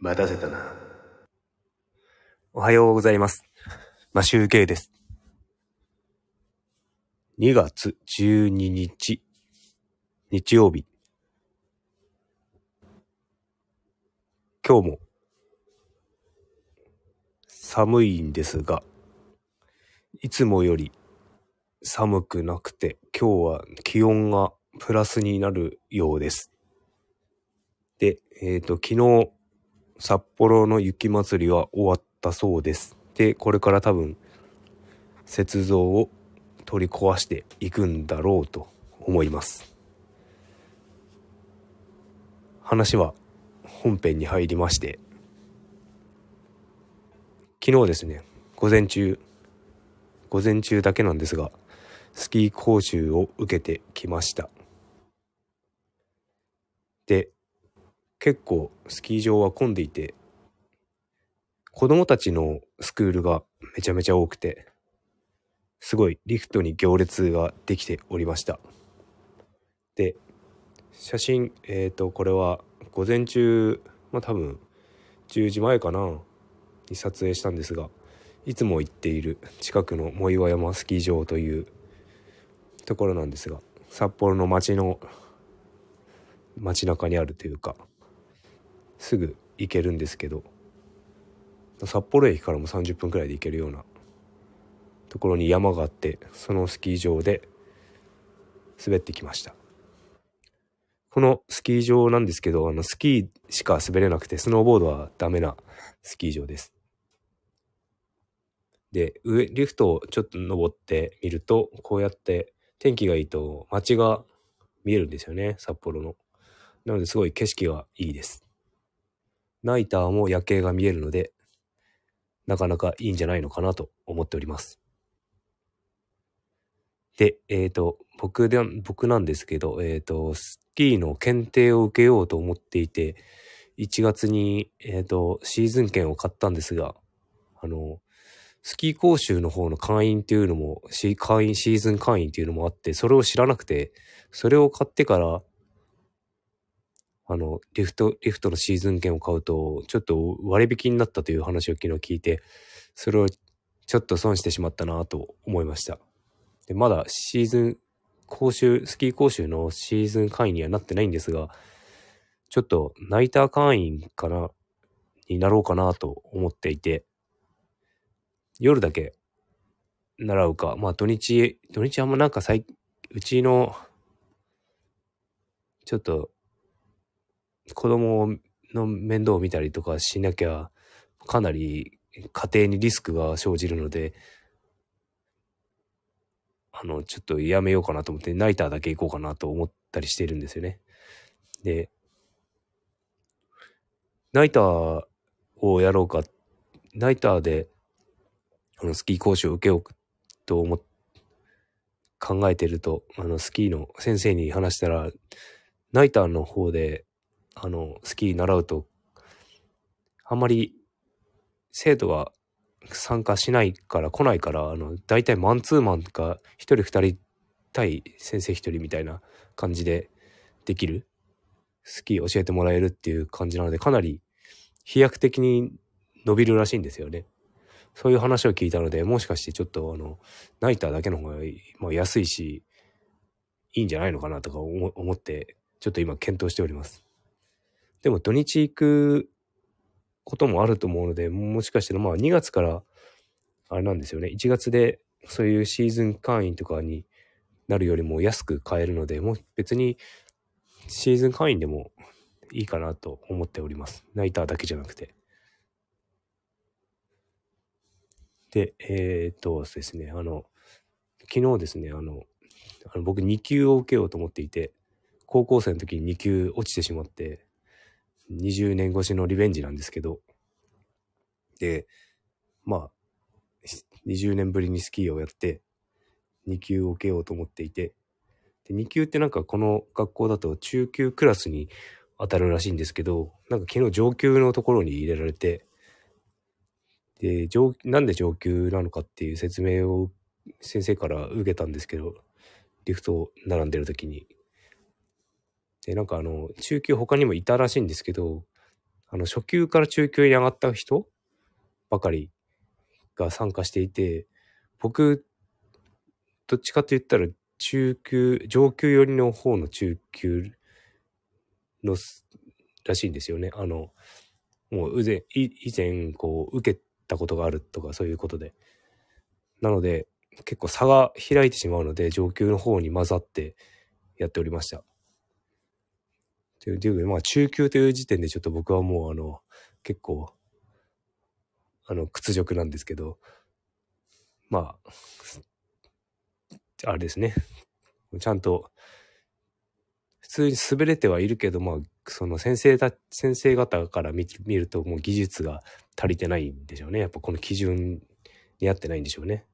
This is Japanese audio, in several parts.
待たせたな。おはようございます。マシュウケイです。2月12日、日曜日。今日も寒いんですが、いつもより寒くなくて、今日は気温がプラスになるようです。で、えっ、と、昨日、札幌の雪まつりは終わったそうです。で、これから多分、雪像を取り壊していくんだろうと思います。話は本編に入りまして、昨日ですね、午前中、午前中だけなんですが、スキー講習を受けてきました。で、結構スキー場は混んでいて、子供たちのスクールがめちゃめちゃ多くて、すごいリフトに行列ができておりました。で、写真、えっ、と、これは午前中、まあ多分10時前かな、に撮影したんですが、いつも行っている近くの藻岩山スキー場というところなんですが、札幌の街の街中にあるというか、すぐ行けるんですけど札幌駅からも30分くらいで行けるようなところに山があってそのスキー場で滑ってきました。このスキー場なんですけどあのスキーしか滑れなくてスノーボードはダメなスキー場です。で上リフトをちょっと登ってみるとこうやって天気がいいと街が見えるんですよね札幌の。なのですごい景色がいいです。ナイターも夜景が見えるので、なかなかいいんじゃないのかなと思っております。で、えっ、と、僕で、僕なんですけど、えっ、と、スキーの検定を受けようと思っていて、1月に、えっ、と、シーズン券を買ったんですが、あの、スキー講習の方の会員っていうのも、会員、シーズン会員っていうのもあって、それを知らなくて、それを買ってから、あの、リフト、リフトのシーズン券を買うと、ちょっと割引になったという話を昨日聞いて、それをちょっと損してしまったなと思いました。で、まだシーズン、講習、スキー講習のシーズン会員にはなってないんですが、ちょっとナイター会員かな、になろうかなと思っていて、夜だけ習うか、まあ土日、土日あんまなんか最、うちの、ちょっと子供の面倒を見たりとかしなきゃ、かなり家庭にリスクが生じるので、あの、ちょっとやめようかなと思って、ナイターだけ行こうかなと思ったりしてるんですよね。で、ナイターをやろうか、ナイターで、あの、スキー講習を受けようと思っ考えてると、あの、スキーの先生に話したら、ナイターの方で、あの、スキー習うと、あんまり生徒が参加しないから来ないから、あの、大体マンツーマンとか、一人二人対先生一人みたいな感じでできるスキー教えてもらえるっていう感じなので、かなり飛躍的に伸びるらしいんですよね。そういう話を聞いたので、もしかしてちょっとあの、ナイターだけの方が、まあ、安いし、いいんじゃないのかなとか思って、ちょっと今検討しております。でも土日行くこともあると思うので、もしかしたらまあ2月から、あれなんですよね、1月でそういうシーズン会員とかになるよりも安く買えるので、もう別にシーズン会員でもいいかなと思っております。ナイターだけじゃなくて。で、えー、っとですね、あの、昨日ですね、あの、あの僕2級を受けようと思っていて、高校生の時に2級落ちてしまって、20年越しのリベンジなんですけど、で、まあ、20年ぶりにスキーをやって、2級を受けようと思っていて、で2級ってなんかこの学校だと中級クラスに当たるらしいんですけど、なんか昨日上級のところに入れられて、で、上、なんで上級なのかっていう説明を先生から受けたんですけど、リフト並んでる時に。で、なんかあの、中級他にもいたらしいんですけど、あの、初級から中級に上がった人ばかりが参加していて、僕、どっちかと言ったら中級、上級寄りの方の中級の、らしいんですよね。あの、もう以前、以前、こう、受けたことがあるとか、そういうことで。なので、結構差が開いてしまうので、上級の方に混ざってやっておりました。という、まあ、中級という時点でちょっと僕はもう、あの、結構、あの、屈辱なんですけど、まあ、あれですね。ちゃんと、普通に滑れてはいるけど、まあ、その先生た、先生方から見るともう技術が足りてないんでしょうね。やっぱこの基準に合ってないんでしょうね。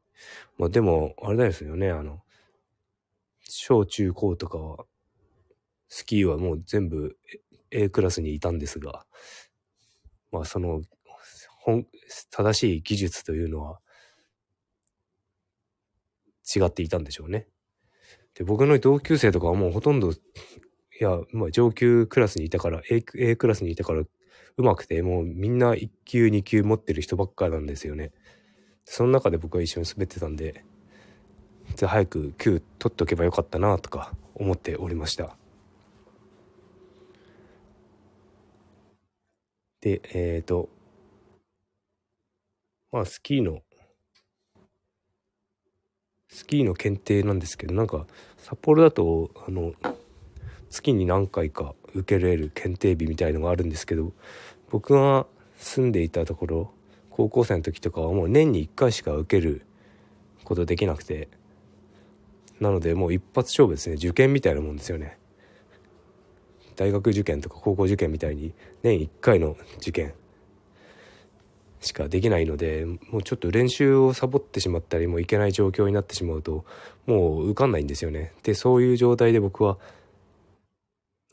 まあでも、あれですよね、あの、小中高とかは、スキーはもう全部 A クラスにいたんですが、まあその、本、正しい技術というのは違っていたんでしょうね。で、僕の同級生とかはもうほとんど、いや、まあ上級クラスにいたから、A, A クラスにいたから、うまくて、もうみんな1級2級持ってる人ばっかなんですよね。その中で僕は一緒に滑ってたんで、じゃ早く級取っておけばよかったなとか思っておりました。で、えっ、ー、と、まあスキーの、スキーの検定なんですけど、なんか札幌だと、あの、月に何回か受けられる検定日みたいのがあるんですけど、僕が住んでいたところ、高校生の時とかはもう年に1回しか受けることできなくてなのでもう一発勝負ですね。受験みたいなもんですよね。大学受験とか高校受験みたいに年1回の受験しかできないのでもうちょっと練習をサボってしまったりもういけない状況になってしまうともう受かんないんですよね。でそういう状態で僕は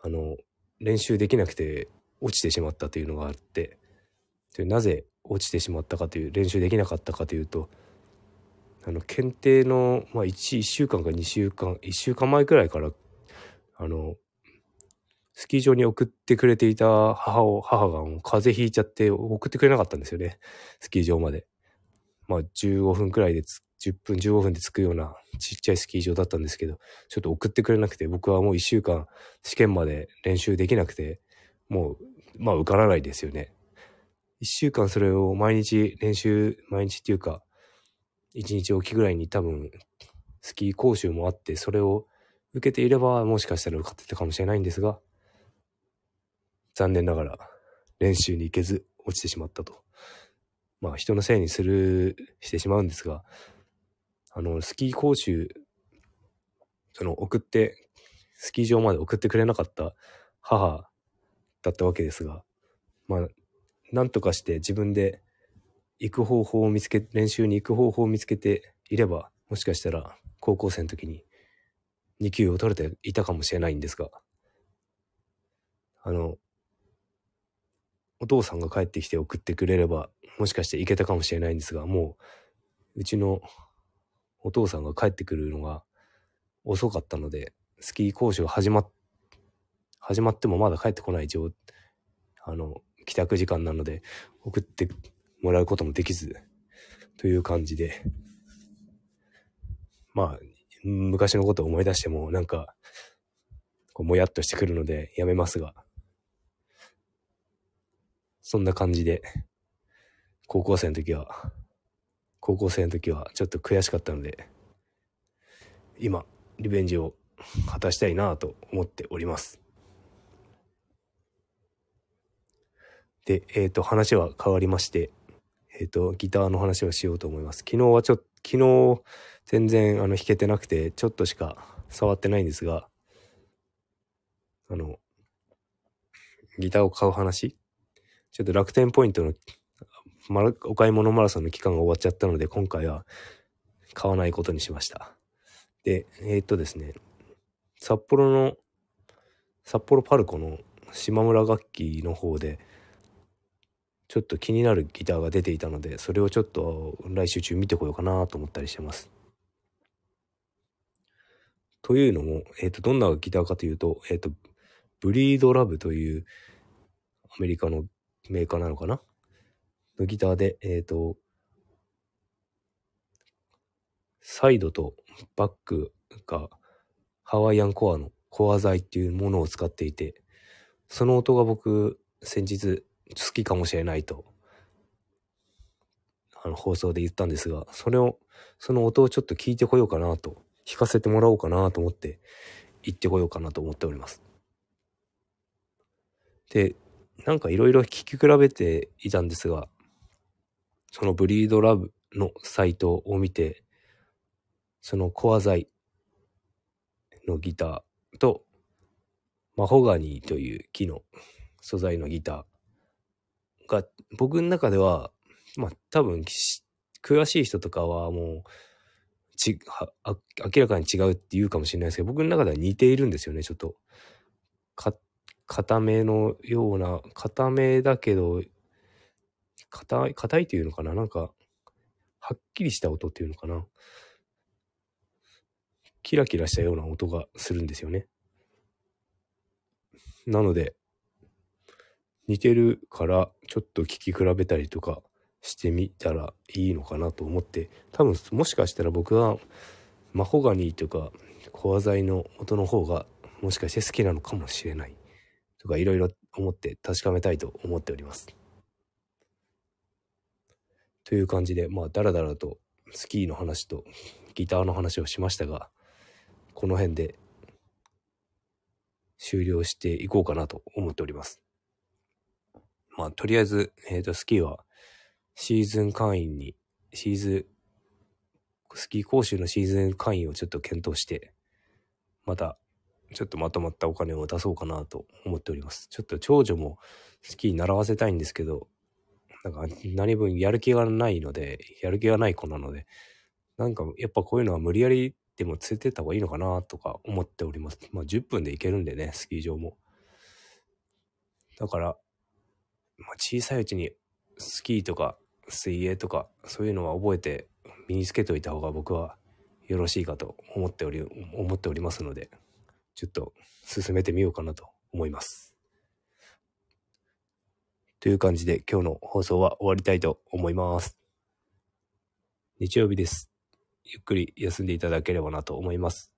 あの練習できなくて落ちてしまったというのがあってでなぜ落ちてしまったかという練習できなかったかというとあの検定の、まあ1、1週間か2週間1週間前くらいからあのスキー場に送ってくれていた母を母が風邪ひいちゃって送ってくれなかったんですよねスキー場まで。まあ15分くらいで10分15分で着くようなちっちゃいスキー場だったんですけどちょっと送ってくれなくて僕はもう1週間試験まで練習できなくてもうまあ受からないですよね。一週間それを毎日練習、毎日っていうか、一日おきぐらいに多分、スキー講習もあって、それを受けていれば、もしかしたら受かってたかもしれないんですが、残念ながら練習に行けず落ちてしまったと。まあ人のせいにする、してしまうんですが、あの、スキー講習、その送って、スキー場まで送ってくれなかった母だったわけですが、まあ何とかして自分で行く方法を見つけ、練習に行く方法を見つけていれば、もしかしたら高校生の時に2級を取れていたかもしれないんですが、あの、お父さんが帰ってきて送ってくれれば、もしかして行けたかもしれないんですが、もう、うちのお父さんが帰ってくるのが遅かったので、スキー講習始まっ、始まってもまだ帰ってこない状、あの、帰宅時間なので送ってもらうこともできずという感じで。まあ昔のことを思い出してもなんかこうもやっとしてくるのでやめますが。そんな感じで。高校生の時は。高校生の時はちょっと悔しかったので。今リベンジを果たしたいなと思っております。で、えっ、ー、と、話は変わりまして、えっ、ー、と、ギターの話をしようと思います。昨日はちょっと、昨日、全然、あの、弾けてなくて、ちょっとしか触ってないんですが、あの、ギターを買う話ちょっと楽天ポイントの、お買い物マラソンの期間が終わっちゃったので、今回は買わないことにしました。で、えー、っとですね、札幌の、札幌パルコの島村楽器の方で、ちょっと気になるギターが出ていたので、それをちょっと来週中見てこようかなと思ったりしてます。というのも、えっ、ー、と、どんなギターかというと、えっ、ー、と、ブリードラブというアメリカのメーカーなのかな？のギターで、えっ、と、サイドとバックがハワイアンコアのコア材っていうものを使っていて、その音が僕先日好きかもしれないと、あの放送で言ったんですが、それを、その音をちょっと聞いてこようかなと、弾かせてもらおうかなと思って行ってこようかなと思っております。で、なんかいろいろ聞き比べていたんですが、そのブリードラブのサイトを見て、そのコア材のギターと、マホガニーという木の素材のギターが、僕の中では、まあ多分、詳しい人とかはもう、ち、明らかに違うって言うかもしれないですけど、僕の中では似ているんですよね、ちょっと。固めのような、固めだけど、硬い、硬いっていうのかな？なんか、はっきりした音っていうのかな？キラキラしたような音がするんですよね。なので、似てるからちょっと聞き比べたりとかしてみたらいいのかなと思って。多分もしかしたら僕はマホガニーとかコア材の音の方がもしかして好きなのかもしれない。とかいろいろ思って確かめたいと思っております。という感じでまあダラダラとスキーの話とギターの話をしましたがこの辺で終了していこうかなと思っております。まあ、とりあえず、えっ、ー、と、スキーはシーズン会員に、シーズン、スキー講習のシーズン会員をちょっと検討して、また、ちょっとまとまったお金を出そうかなと思っております。ちょっと長女もスキー習わせたいんですけど、なんか何分やる気がないので、やる気がない子なので、なんかやっぱこういうのは無理やりでも連れてった方がいいのかなとか思っております。まあ10分で行けるんでね、スキー場も。だから、まあ、小さいうちにスキーとか水泳とかそういうのは覚えて身につけておいた方が僕はよろしいかと思っており、思っておりますので、ちょっと進めてみようかなと思います。という感じで今日の放送は終わりたいと思います。日曜日です。ゆっくり休んでいただければなと思います。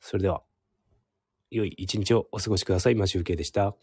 それでは、良い一日をお過ごしください。マシュウケでした。